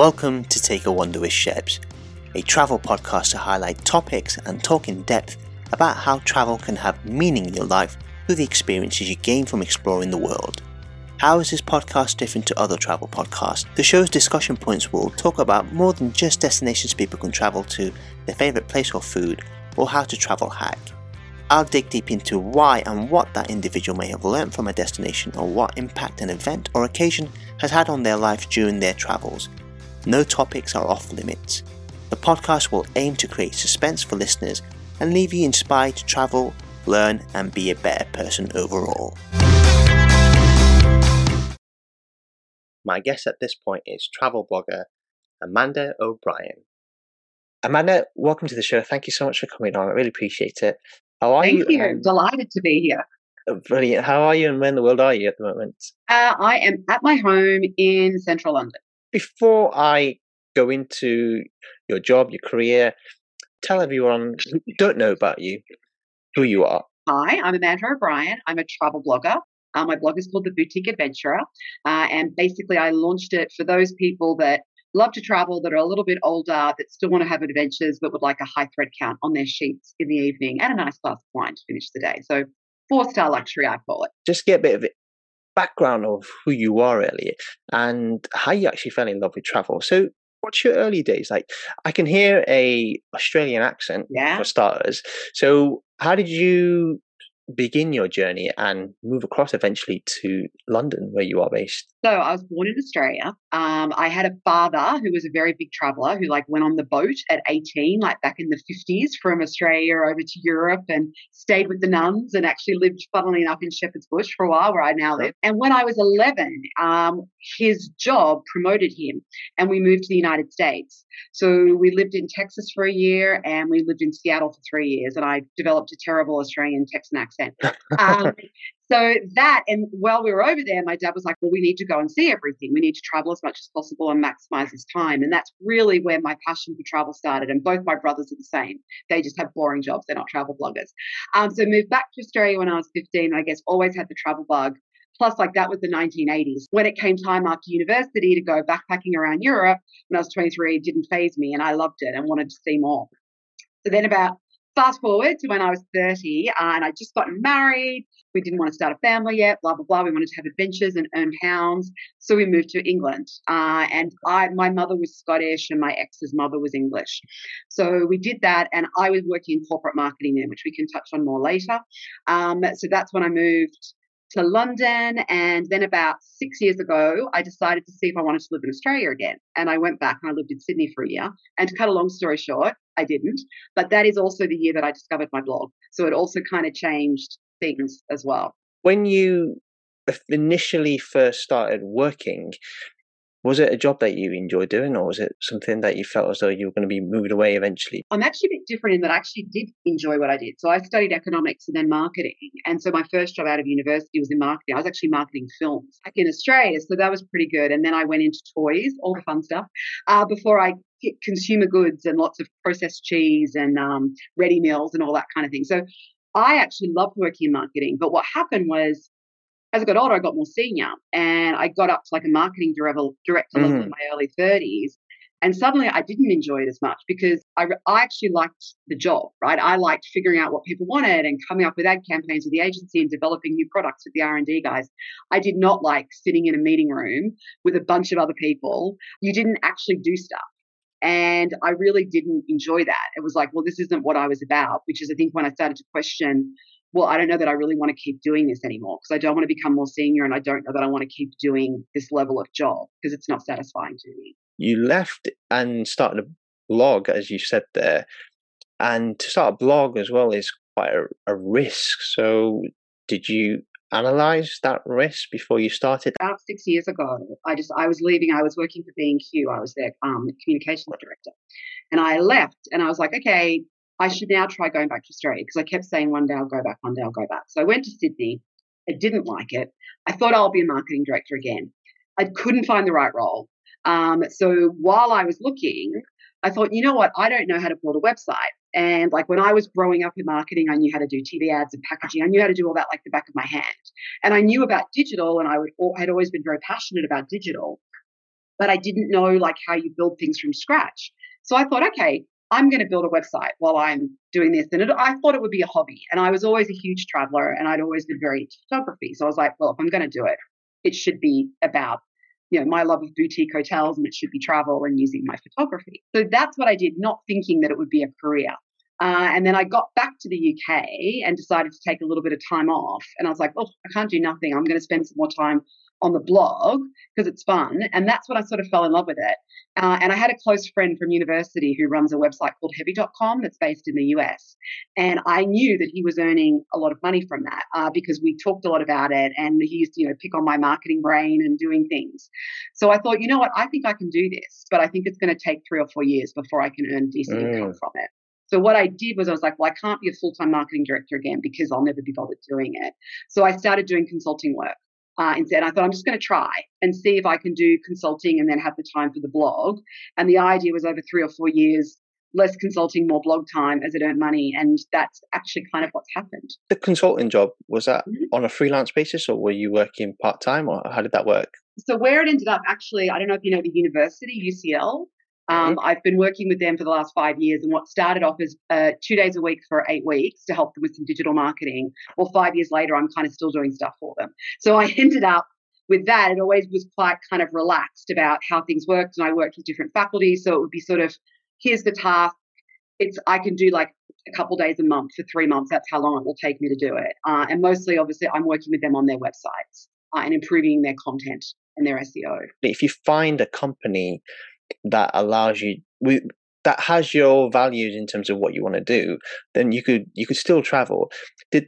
Welcome to Take a Wander with Shebs, a travel podcast to highlight topics and talk in depth about how travel can have meaning in your life through the experiences you gain from exploring the world. How is this podcast different to other travel podcasts? The show's discussion points will talk about more than just destinations people can travel to, their favourite place or food, or how to travel hack. I'll dig deep into why and what that individual may have learned from a destination or what impact an event or occasion has had on their life during their travels no topics are off limits. The podcast will aim to create suspense for listeners and leave you inspired to travel, learn, and be a better person overall. My guest at this point is travel blogger Amanda O'Brien. Amanda, welcome to the show. Thank you so much for coming on. I really appreciate it. How are you? Thank you? you. Um, Delighted to be here. Oh, brilliant. How are you and where in the world are you at the moment? Uh, I am at my home in central London before I go into your job, your career, tell everyone who don't know about you who you are. Hi, I'm Amanda O'Brien. I'm a travel blogger. Uh, my blog is called The Boutique Adventurer. Uh, and basically, I launched it for those people that love to travel, that are a little bit older, that still want to have adventures, but would like a high thread count on their sheets in the evening and a nice glass of wine to finish the day. So, four star luxury, I call it. Just get a bit of background of who you are, Elliot, and how you actually fell in love with travel. So, what's your early days like? I can hear a Australian accent yeah. for starters. So, how did you begin your journey and move across eventually to London, where you are based? So I was born in Australia. Um, I had a father who was a very big traveler who like went on the boat at 18, like back in the 50s from Australia over to Europe and stayed with the nuns and actually lived, funnily enough, in Shepherd's Bush for a while where I now live. And when I was 11, um, his job promoted him and we moved to the United States. So we lived in Texas for a year and we lived in Seattle for three years and I developed a terrible Australian Texan accent. Um, so that, and while we were over there, my dad was like, well, we need to go and see everything. We need to travel as much as possible and maximize his time. And that's really where my passion for travel started. And both my brothers are the same. They just have boring jobs. They're not travel bloggers. Um, so moved back to Australia when I was 15. I guess always had the travel bug. Plus, like that was the 1980s. When it came time after university to go backpacking around Europe, when I was 23, it didn't phase me and I loved it and wanted to see more. So then about fast forward to when I was 30 uh, and I just gotten married. We didn't want to start a family yet, blah, blah, blah. We wanted to have adventures and earn pounds. So we moved to England. Uh, and I, my mother was Scottish and my ex's mother was English. So we did that. And I was working in corporate marketing then, which we can touch on more later. Um, so that's when I moved to London. And then about six years ago, I decided to see if I wanted to live in Australia again. And I went back and I lived in Sydney for a year. And to cut a long story short, I didn't. But that is also the year that I discovered my blog. So it also kind of changed things as well. When you initially first started working, was it a job that you enjoyed doing, or was it something that you felt as though you were going to be moved away eventually? I'm actually a bit different in that I actually did enjoy what I did. So I studied economics and then marketing. And so my first job out of university was in marketing. I was actually marketing films back in Australia. So that was pretty good. And then I went into toys, all the fun stuff, uh, before I consumer goods and lots of processed cheese and um, ready meals and all that kind of thing. So I actually loved working in marketing. But what happened was as I got older, I got more senior and I got up to like a marketing director, director level mm-hmm. in my early 30s. And suddenly I didn't enjoy it as much because I, I actually liked the job, right? I liked figuring out what people wanted and coming up with ad campaigns with the agency and developing new products with the R&D guys. I did not like sitting in a meeting room with a bunch of other people. You didn't actually do stuff. And I really didn't enjoy that. It was like, well, this isn't what I was about, which is, I think, when I started to question well, I don't know that I really want to keep doing this anymore because I don't want to become more senior and I don't know that I want to keep doing this level of job because it's not satisfying to me. You left and started a blog, as you said there. And to start a blog as well is quite a, a risk. So, did you analyze that risk before you started? About six years ago, I just I was leaving. I was working for B&Q. I was their um, communications director, and I left. And I was like, okay, I should now try going back to Australia because I kept saying one day I'll go back, one day I'll go back. So I went to Sydney. I didn't like it. I thought I'll be a marketing director again. I couldn't find the right role. Um, so while I was looking, I thought, you know what? I don't know how to build a website. And like when I was growing up in marketing, I knew how to do TV ads and packaging. I knew how to do all that like the back of my hand. And I knew about digital, and I would, had always been very passionate about digital. but I didn't know like how you build things from scratch. So I thought, okay, I'm going to build a website while I'm doing this. And it, I thought it would be a hobby. And I was always a huge traveler and I'd always been very into photography. So I was like, well, if I'm going to do it, it should be about, you know, my love of boutique hotels and it should be travel and using my photography. So that's what I did, not thinking that it would be a career. Uh, and then I got back to the UK and decided to take a little bit of time off. And I was like, oh, I can't do nothing. I'm going to spend some more time on the blog because it's fun. And that's when I sort of fell in love with it. Uh, and I had a close friend from university who runs a website called heavy.com that's based in the US. And I knew that he was earning a lot of money from that uh, because we talked a lot about it and he used to, you know, pick on my marketing brain and doing things. So I thought, you know what, I think I can do this, but I think it's going to take three or four years before I can earn decent mm. income from it. So what I did was I was like, well, I can't be a full-time marketing director again because I'll never be bothered doing it. So I started doing consulting work uh, instead. I thought I'm just going to try and see if I can do consulting and then have the time for the blog. And the idea was over three or four years, less consulting, more blog time as it earned money. And that's actually kind of what's happened. The consulting job, was that mm-hmm. on a freelance basis or were you working part time or how did that work? So, where it ended up, actually, I don't know if you know the university, UCL. Um, mm-hmm. I've been working with them for the last five years, and what started off as uh, two days a week for eight weeks to help them with some digital marketing. Well, five years later, I'm kind of still doing stuff for them. So I ended up with that. It always was quite kind of relaxed about how things worked, and I worked with different faculties, so it would be sort of here's the task. It's I can do like a couple days a month for three months. That's how long it will take me to do it. Uh, and mostly, obviously, I'm working with them on their websites uh, and improving their content and their SEO. If you find a company that allows you we, that has your values in terms of what you want to do, then you could you could still travel. Did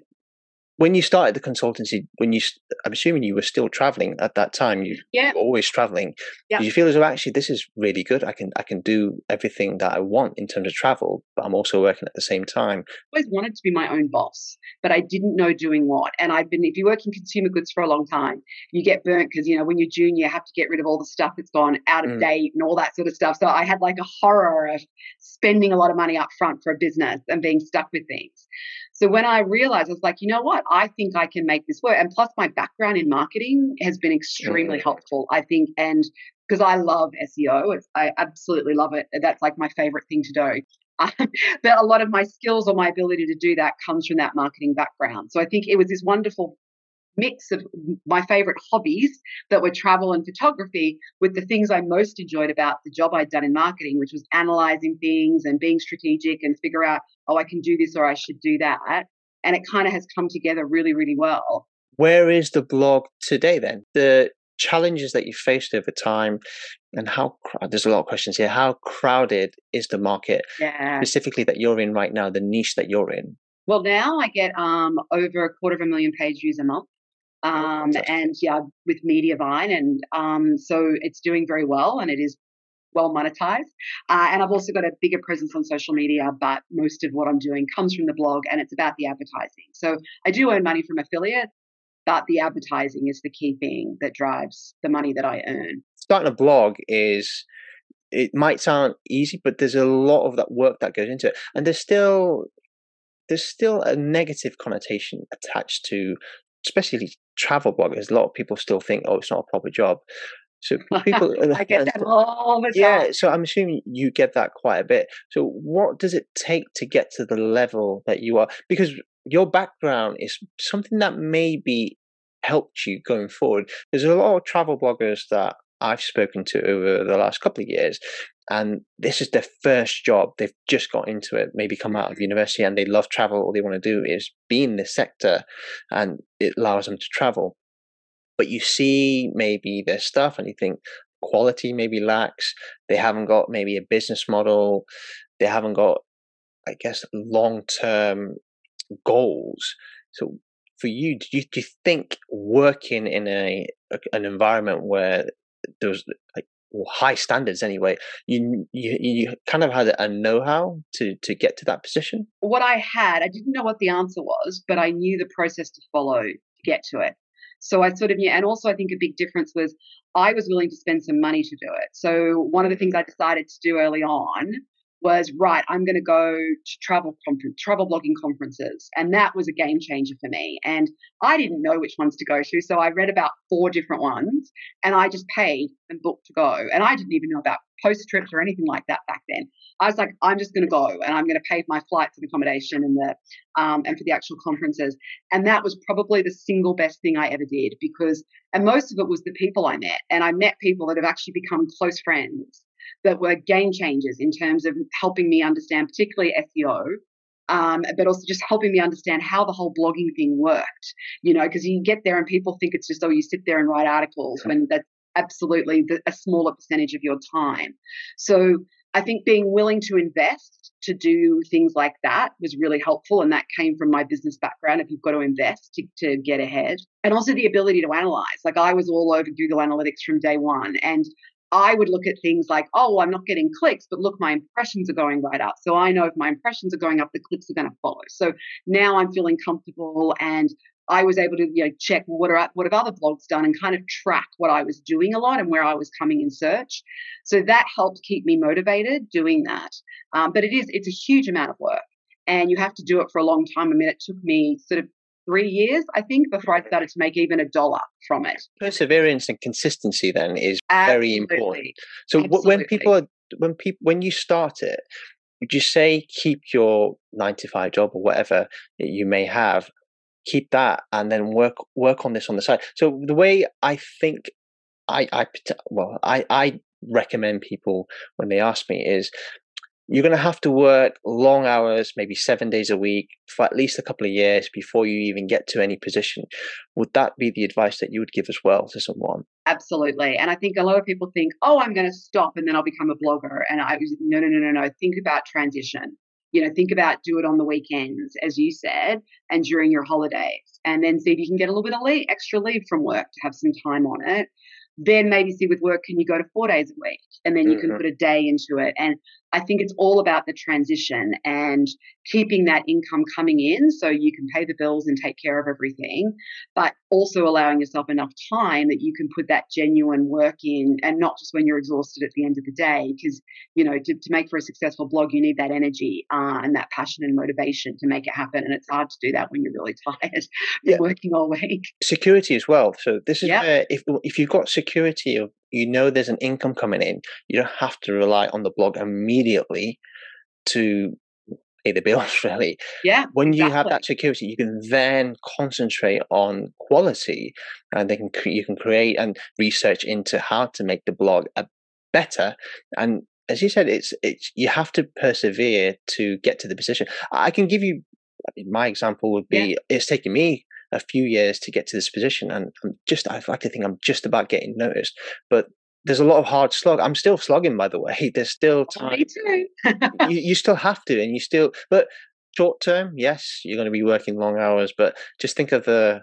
when you started the consultancy, when you, I'm assuming you were still traveling at that time. You yeah. always traveling. Yeah. Did you feel as though actually this is really good? I can I can do everything that I want in terms of travel, but I'm also working at the same time. I always wanted to be my own boss, but I didn't know doing what. And I've been, if you work in consumer goods for a long time, you get burnt because you know when you're junior, you have to get rid of all the stuff that's gone out of mm. date and all that sort of stuff. So I had like a horror of spending a lot of money up front for a business and being stuck with things. So when I realized, I was like, you know what? I think I can make this work. And plus, my background in marketing has been extremely mm-hmm. helpful, I think. And because I love SEO, I absolutely love it. That's like my favorite thing to do. but a lot of my skills or my ability to do that comes from that marketing background. So I think it was this wonderful mix of my favorite hobbies that were travel and photography with the things I most enjoyed about the job I'd done in marketing, which was analyzing things and being strategic and figure out, oh, I can do this or I should do that. And it kind of has come together really, really well. Where is the blog today then? The challenges that you faced over time and how there's a lot of questions here how crowded is the market yeah. specifically that you're in right now the niche that you're in well now i get um, over a quarter of a million page views a month um, and yeah, with Mediavine, and um, so it's doing very well, and it is well monetized. Uh, and I've also got a bigger presence on social media, but most of what I'm doing comes from the blog, and it's about the advertising. So I do earn money from affiliates, but the advertising is the key thing that drives the money that I earn. Starting a blog is it might sound easy, but there's a lot of that work that goes into it, and there's still there's still a negative connotation attached to especially travel bloggers, a lot of people still think, oh, it's not a proper job. So people, I get that all the time. Yeah, so I'm assuming you get that quite a bit. So what does it take to get to the level that you are? Because your background is something that maybe helped you going forward. There's a lot of travel bloggers that I've spoken to over the last couple of years and this is their first job. They've just got into it, maybe come out of university and they love travel. All they want to do is be in this sector and it allows them to travel. But you see maybe their stuff and you think quality maybe lacks. They haven't got maybe a business model. They haven't got, I guess, long term goals. So for you, do you, do you think working in a, an environment where there's like high standards anyway. You, you you kind of had a know-how to to get to that position. What I had, I didn't know what the answer was, but I knew the process to follow to get to it. So I sort of knew, and also I think a big difference was I was willing to spend some money to do it. So one of the things I decided to do early on was right. I'm going to go to travel conference, travel blogging conferences, and that was a game changer for me. And I didn't know which ones to go to, so I read about four different ones, and I just paid and booked to go. And I didn't even know about post trips or anything like that back then. I was like, I'm just going to go, and I'm going to pay for my flights and accommodation and the um, and for the actual conferences. And that was probably the single best thing I ever did because, and most of it was the people I met, and I met people that have actually become close friends that were game changers in terms of helping me understand, particularly SEO, um, but also just helping me understand how the whole blogging thing worked. You know, because you get there and people think it's just, oh, you sit there and write articles when that's absolutely the, a smaller percentage of your time. So I think being willing to invest to do things like that was really helpful. And that came from my business background. If you've got to invest to, to get ahead, and also the ability to analyze. Like I was all over Google Analytics from day one. And I would look at things like, oh, I'm not getting clicks, but look, my impressions are going right up. So I know if my impressions are going up, the clicks are going to follow. So now I'm feeling comfortable and I was able to you know check what are what have other blogs done and kind of track what I was doing a lot and where I was coming in search. So that helped keep me motivated doing that. Um, but it is it's a huge amount of work and you have to do it for a long time. I mean, it took me sort of three years, I think, before I started to make even a dollar from it. Perseverance and consistency then is Absolutely. very important. So Absolutely. when people are when people when you start it, would you say keep your nine to five job or whatever you may have, keep that and then work work on this on the side. So the way I think I I well I I recommend people when they ask me is you're going to have to work long hours, maybe seven days a week for at least a couple of years before you even get to any position. Would that be the advice that you would give as well to someone? Absolutely. And I think a lot of people think, oh, I'm going to stop and then I'll become a blogger. And I was, no, no, no, no, no. Think about transition. You know, think about do it on the weekends, as you said, and during your holidays. And then see if you can get a little bit of leave, extra leave from work to have some time on it then maybe see with work can you go to four days a week and then you mm-hmm. can put a day into it and I think it's all about the transition and keeping that income coming in so you can pay the bills and take care of everything, but also allowing yourself enough time that you can put that genuine work in and not just when you're exhausted at the end of the day. Because, you know, to, to make for a successful blog, you need that energy uh, and that passion and motivation to make it happen. And it's hard to do that when you're really tired yeah. working all week. Security as well. So this is yep. where if, if you've got security of you know there's an income coming in, you don't have to rely on the blog immediately to pay the bills really yeah when exactly. you have that security you can then concentrate on quality and they can you can create and research into how to make the blog a better and as you said it's it's you have to persevere to get to the position i can give you my example would be yeah. it's taken me a few years to get to this position, and I'm just I like to think I'm just about getting noticed. But there's a lot of hard slog. I'm still slugging, by the way. There's still oh, time. Me too. you, you still have to, and you still. But short term, yes, you're going to be working long hours. But just think of the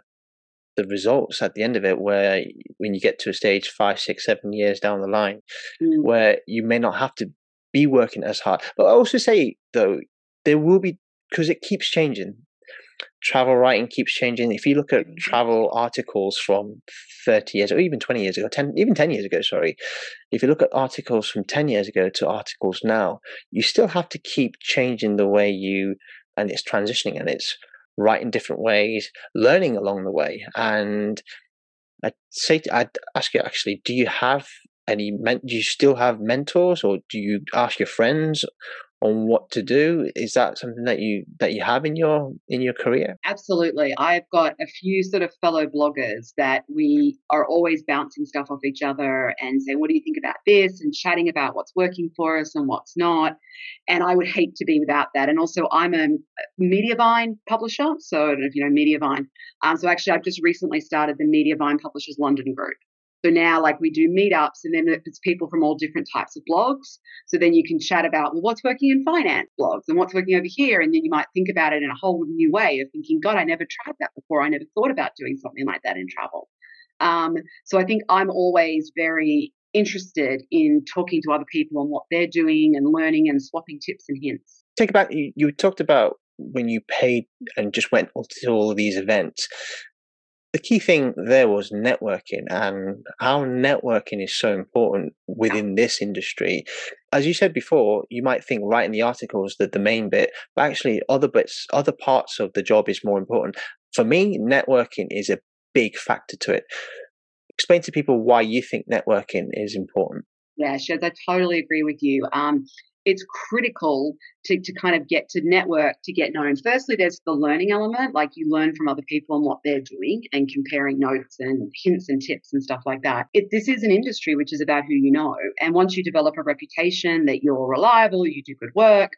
the results at the end of it, where when you get to a stage five, six, seven years down the line, mm. where you may not have to be working as hard. But I also say though, there will be because it keeps changing travel writing keeps changing. If you look at mm-hmm. travel articles from 30 years or even 20 years ago, 10, even 10 years ago, sorry, if you look at articles from 10 years ago to articles now, you still have to keep changing the way you, and it's transitioning and it's writing different ways, learning along the way. And I'd say, I'd ask you actually, do you have any, do you still have mentors or do you ask your friends on what to do. Is that something that you that you have in your in your career? Absolutely. I've got a few sort of fellow bloggers that we are always bouncing stuff off each other and saying what do you think about this? and chatting about what's working for us and what's not. And i would hate to be without that. And also i'm a mediavine publisher so i don't know if you know mediavine. Um, so actually i've just recently started the mediavine publishers london group so now, like we do meetups, and then it's people from all different types of blogs. So then you can chat about, well, what's working in finance blogs and what's working over here. And then you might think about it in a whole new way of thinking, God, I never tried that before. I never thought about doing something like that in travel. Um, so I think I'm always very interested in talking to other people on what they're doing and learning and swapping tips and hints. Take about you, you talked about when you paid and just went to all of these events the key thing there was networking and how networking is so important within this industry. As you said before, you might think writing the articles that the main bit, but actually other bits, other parts of the job is more important. For me, networking is a big factor to it. Explain to people why you think networking is important. Yeah, Shebs, I totally agree with you. Um, it's critical to, to kind of get to network to get known. Firstly, there's the learning element, like you learn from other people and what they're doing and comparing notes and hints and tips and stuff like that. This is an industry which is about who you know. And once you develop a reputation that you're reliable, you do good work,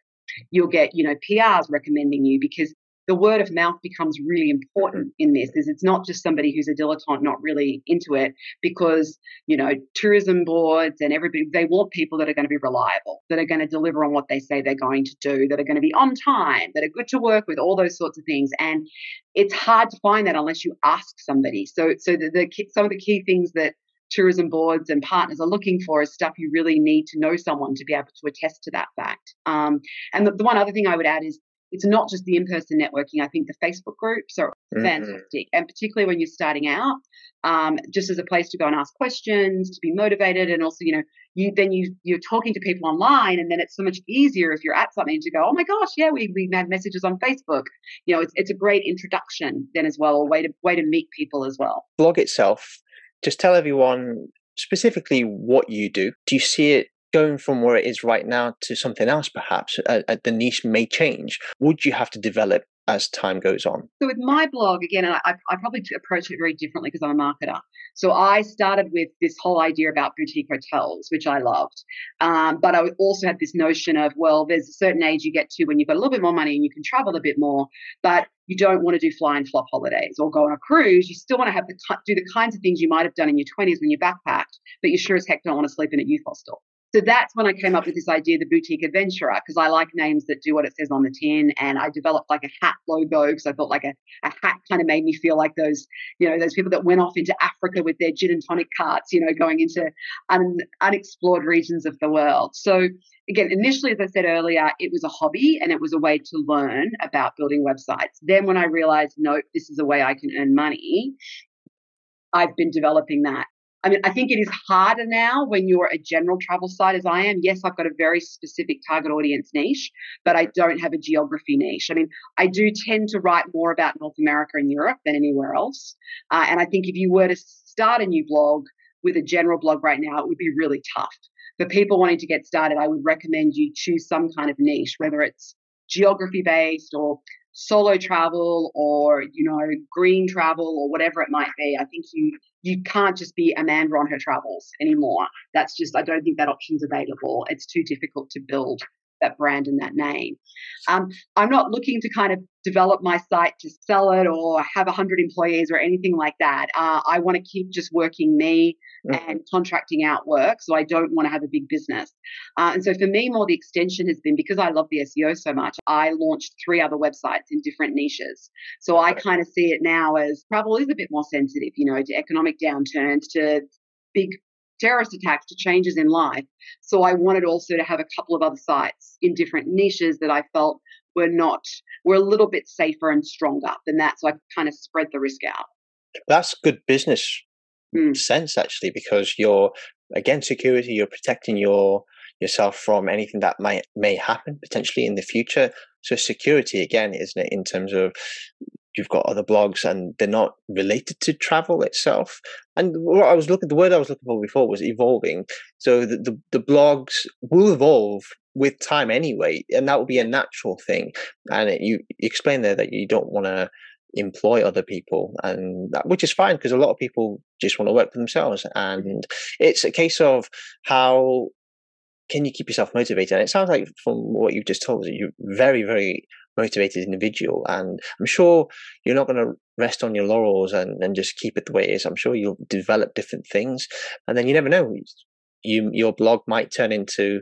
you'll get, you know, PRs recommending you because the word of mouth becomes really important in this is it's not just somebody who's a dilettante not really into it because you know tourism boards and everybody they want people that are going to be reliable that are going to deliver on what they say they're going to do that are going to be on time that are good to work with all those sorts of things and it's hard to find that unless you ask somebody so so the, the some of the key things that tourism boards and partners are looking for is stuff you really need to know someone to be able to attest to that fact. Um, and the, the, one other thing I would add is it's not just the in-person networking. I think the Facebook groups are mm-hmm. fantastic, and particularly when you're starting out, um, just as a place to go and ask questions, to be motivated, and also, you know, you then you you're talking to people online, and then it's so much easier if you're at something to go, oh my gosh, yeah, we we had messages on Facebook. You know, it's it's a great introduction then as well, a way to way to meet people as well. Blog itself, just tell everyone specifically what you do. Do you see it going from where it is right now to something else, perhaps uh, uh, the niche may change. Would you have to develop as time goes on? So with my blog, again, I, I probably approach it very differently because I'm a marketer. So I started with this whole idea about boutique hotels, which I loved. Um, but I also had this notion of, well, there's a certain age you get to when you've got a little bit more money and you can travel a bit more, but you don't want to do fly and flop holidays or go on a cruise. You still want to have the, do the kinds of things you might have done in your 20s when you backpacked, but you sure as heck don't want to sleep in a youth hostel. So that's when I came up with this idea, the boutique adventurer, because I like names that do what it says on the tin. And I developed like a hat logo because I thought like a, a hat kind of made me feel like those, you know, those people that went off into Africa with their gin and tonic carts, you know, going into un, unexplored regions of the world. So again, initially, as I said earlier, it was a hobby and it was a way to learn about building websites. Then when I realized, nope, this is a way I can earn money, I've been developing that I mean, I think it is harder now when you're a general travel site as I am. Yes, I've got a very specific target audience niche, but I don't have a geography niche. I mean, I do tend to write more about North America and Europe than anywhere else. Uh, and I think if you were to start a new blog with a general blog right now, it would be really tough. For people wanting to get started, I would recommend you choose some kind of niche, whether it's geography based or solo travel or you know green travel or whatever it might be i think you you can't just be amanda on her travels anymore. That's just i don't think that option's available. It's too difficult to build that brand and that name. Um, I'm not looking to kind of develop my site to sell it or have 100 employees or anything like that. Uh, I want to keep just working me mm-hmm. and contracting out work. So I don't want to have a big business. Uh, and so for me, more the extension has been because I love the SEO so much, I launched three other websites in different niches. So I kind of see it now as travel is a bit more sensitive, you know, to economic downturns, to big terrorist attacks to changes in life. So I wanted also to have a couple of other sites in different niches that I felt were not were a little bit safer and stronger than that. So I kind of spread the risk out. That's good business mm. sense actually, because you're again security, you're protecting your yourself from anything that might may happen potentially in the future. So security again, isn't it, in terms of you've got other blogs and they're not related to travel itself. And what I was looking, the word I was looking for before was evolving. So the, the, the blogs will evolve with time anyway, and that will be a natural thing. And it, you explain there that you don't want to employ other people and that, which is fine because a lot of people just want to work for themselves mm-hmm. and it's a case of how can you keep yourself motivated and it sounds like from what you've just told us you're very very motivated individual. And I'm sure you're not going to rest on your laurels and, and just keep it the way it is. I'm sure you'll develop different things. And then you never know. You, your blog might turn into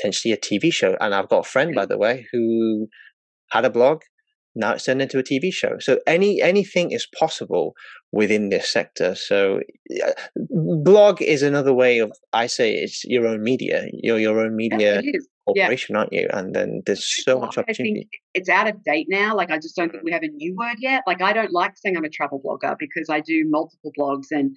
potentially a TV show. And I've got a friend, by the way, who had a blog. Now it's turned into a TV show. So any anything is possible within this sector. So blog is another way of I say it's your own media. You're your own media corporation, yeah. aren't you? And then there's so much opportunity. it's out of date now. Like I just don't think we have a new word yet. Like I don't like saying I'm a travel blogger because I do multiple blogs and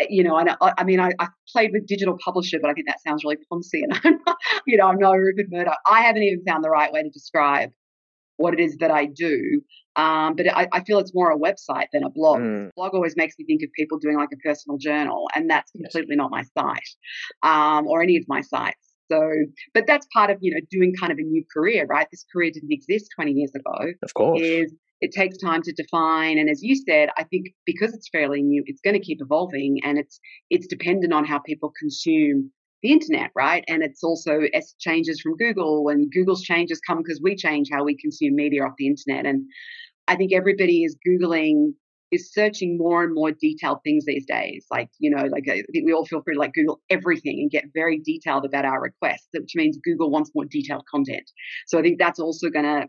eh, you know, I, I mean, I, I, played with digital publisher, but I think that sounds really poncy, and I'm, not, you know, I'm no Rupert Murdoch. I haven't even found the right way to describe what it is that I do. Um, but I, I, feel it's more a website than a blog. Mm. Blog always makes me think of people doing like a personal journal, and that's completely yes. not my site um, or any of my sites. So, but that's part of you know doing kind of a new career, right? This career didn't exist 20 years ago. Of course, is it takes time to define, and as you said, I think because it's fairly new, it's going to keep evolving, and it's it's dependent on how people consume the internet, right? And it's also as changes from Google, and Google's changes come because we change how we consume media off the internet, and I think everybody is googling is searching more and more detailed things these days. Like, you know, like uh, I think we all feel free to like Google everything and get very detailed about our requests, which means Google wants more detailed content. So I think that's also going to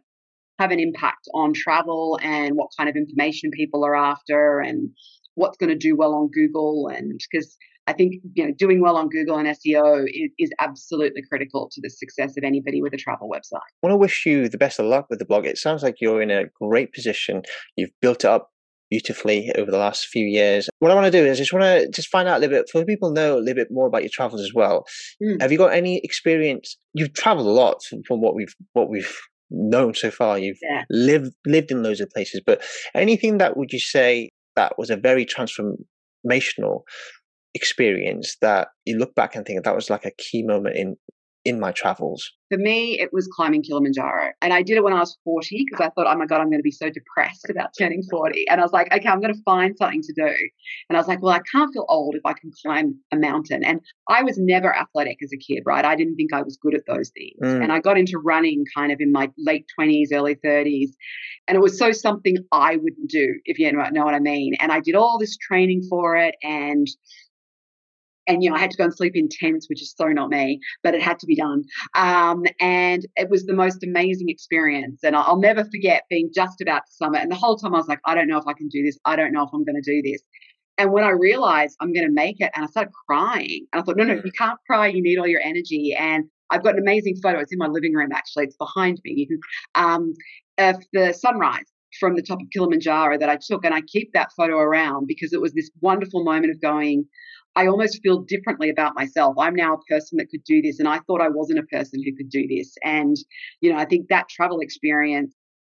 have an impact on travel and what kind of information people are after and what's going to do well on Google. And because I think you know doing well on Google and SEO is, is, absolutely critical to the success of anybody with a travel website. I want to wish you the best of luck with the blog. It sounds like you're in a great position. You've built it up beautifully over the last few years. What I want to do is just want to just find out a little bit, for people know a little bit more about your travels as well. Mm. Have you got any experience? You've traveled a lot from what we've what we've known so far. You've yeah. lived lived in loads of places, but anything that would you say that was a very transformational experience that you look back and think that was like a key moment in in my travels? For me, it was climbing Kilimanjaro. And I did it when I was 40 because I thought, oh my God, I'm going to be so depressed about turning 40. And I was like, okay, I'm going to find something to do. And I was like, well, I can't feel old if I can climb a mountain. And I was never athletic as a kid, right? I didn't think I was good at those things. Mm. And I got into running kind of in my late 20s, early 30s. And it was so something I wouldn't do, if you know what I mean. And I did all this training for it. And and you know I had to go and sleep in tents, which is so not me, but it had to be done. Um, and it was the most amazing experience, and I'll never forget being just about to summit. And the whole time I was like, I don't know if I can do this. I don't know if I'm going to do this. And when I realized I'm going to make it, and I started crying, and I thought, no, no, you can't cry. You need all your energy. And I've got an amazing photo. It's in my living room, actually. It's behind me. Um, of the sunrise from the top of Kilimanjaro that I took, and I keep that photo around because it was this wonderful moment of going, I almost feel differently about myself. I'm now a person that could do this, and I thought I wasn't a person who could do this. And, you know, I think that travel experience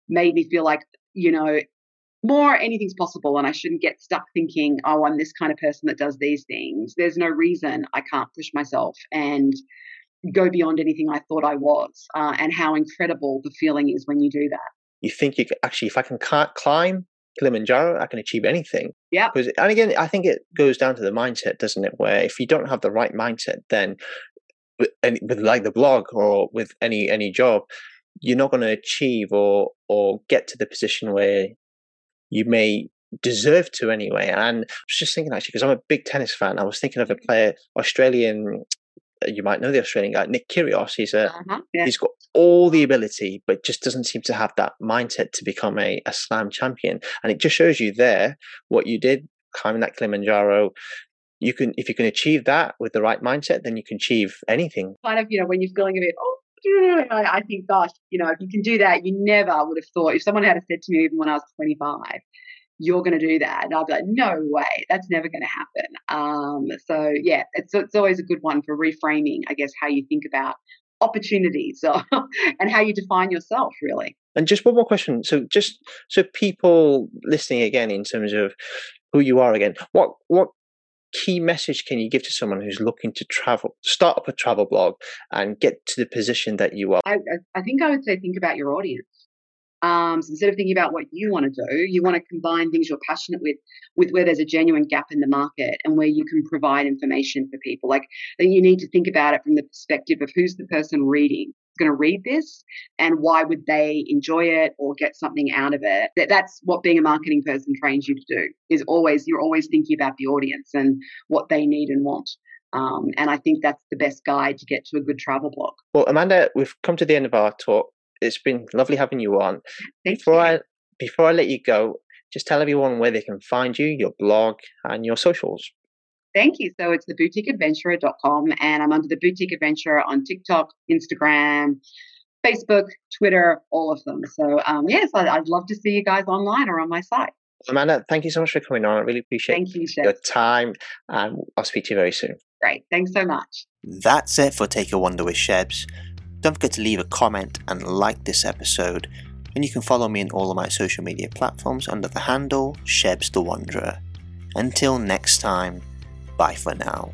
made me feel like, you know, more anything's possible, and I shouldn't get stuck thinking, oh, I'm this kind of person that does these things. There's no reason I can't push myself and go beyond anything I thought I was, uh, and how incredible the feeling is when you do that. You think you actually, if I can climb Kilimanjaro, I can achieve anything. Yeah. Because, and again, I think it goes down to the mindset, doesn't it? Where if you don't have the right mindset, then with, any, with like the blog or with any any job, you're not going to achieve or or get to the position where you may deserve to anyway. And I was just thinking actually, because I'm a big tennis fan, I was thinking of a player, Australian you might know the Australian guy, Nick Kyrgios. He's a uh-huh, yeah. he's got all the ability, but just doesn't seem to have that mindset to become a, a slam champion. And it just shows you there what you did climbing that Kilimanjaro. You can, if you can achieve that with the right mindset, then you can achieve anything. Kind of, you know, when you're feeling a bit, oh, I think, gosh, you know, if you can do that, you never would have thought. If someone had said to me even when I was 25, you're going to do that. And I'll be like, no way, that's never going to happen. Um, so yeah, it's, it's always a good one for reframing, I guess, how you think about opportunities so, and how you define yourself really. And just one more question. So just so people listening again in terms of who you are again, what, what key message can you give to someone who's looking to travel, start up a travel blog and get to the position that you are? I, I think I would say think about your audience. Um, so instead of thinking about what you want to do, you want to combine things you're passionate with with where there's a genuine gap in the market and where you can provide information for people. Like then you need to think about it from the perspective of who's the person reading going to read this and why would they enjoy it or get something out of it. That that's what being a marketing person trains you to do is always you're always thinking about the audience and what they need and want. Um, and i think that's the best guide to get to a good travel blog. Well amanda we've come to the end of our talk it's been lovely having you on. Thank before you. I before I let you go, just tell everyone where they can find you, your blog, and your socials. Thank you. So it's theboutiqueadventurer.com and I'm under the Boutique Adventurer on TikTok, Instagram, Facebook, Twitter, all of them. So um, yes, I'd, I'd love to see you guys online or on my site. Amanda, thank you so much for coming on. I really appreciate Thank you, your time and I'll speak to you very soon. Great. Thanks so much. That's it for Take a Wander with Shebs. Don't forget to leave a comment and like this episode. And you can follow me on all of my social media platforms under the handle Shebs the Wanderer. Until next time, bye for now.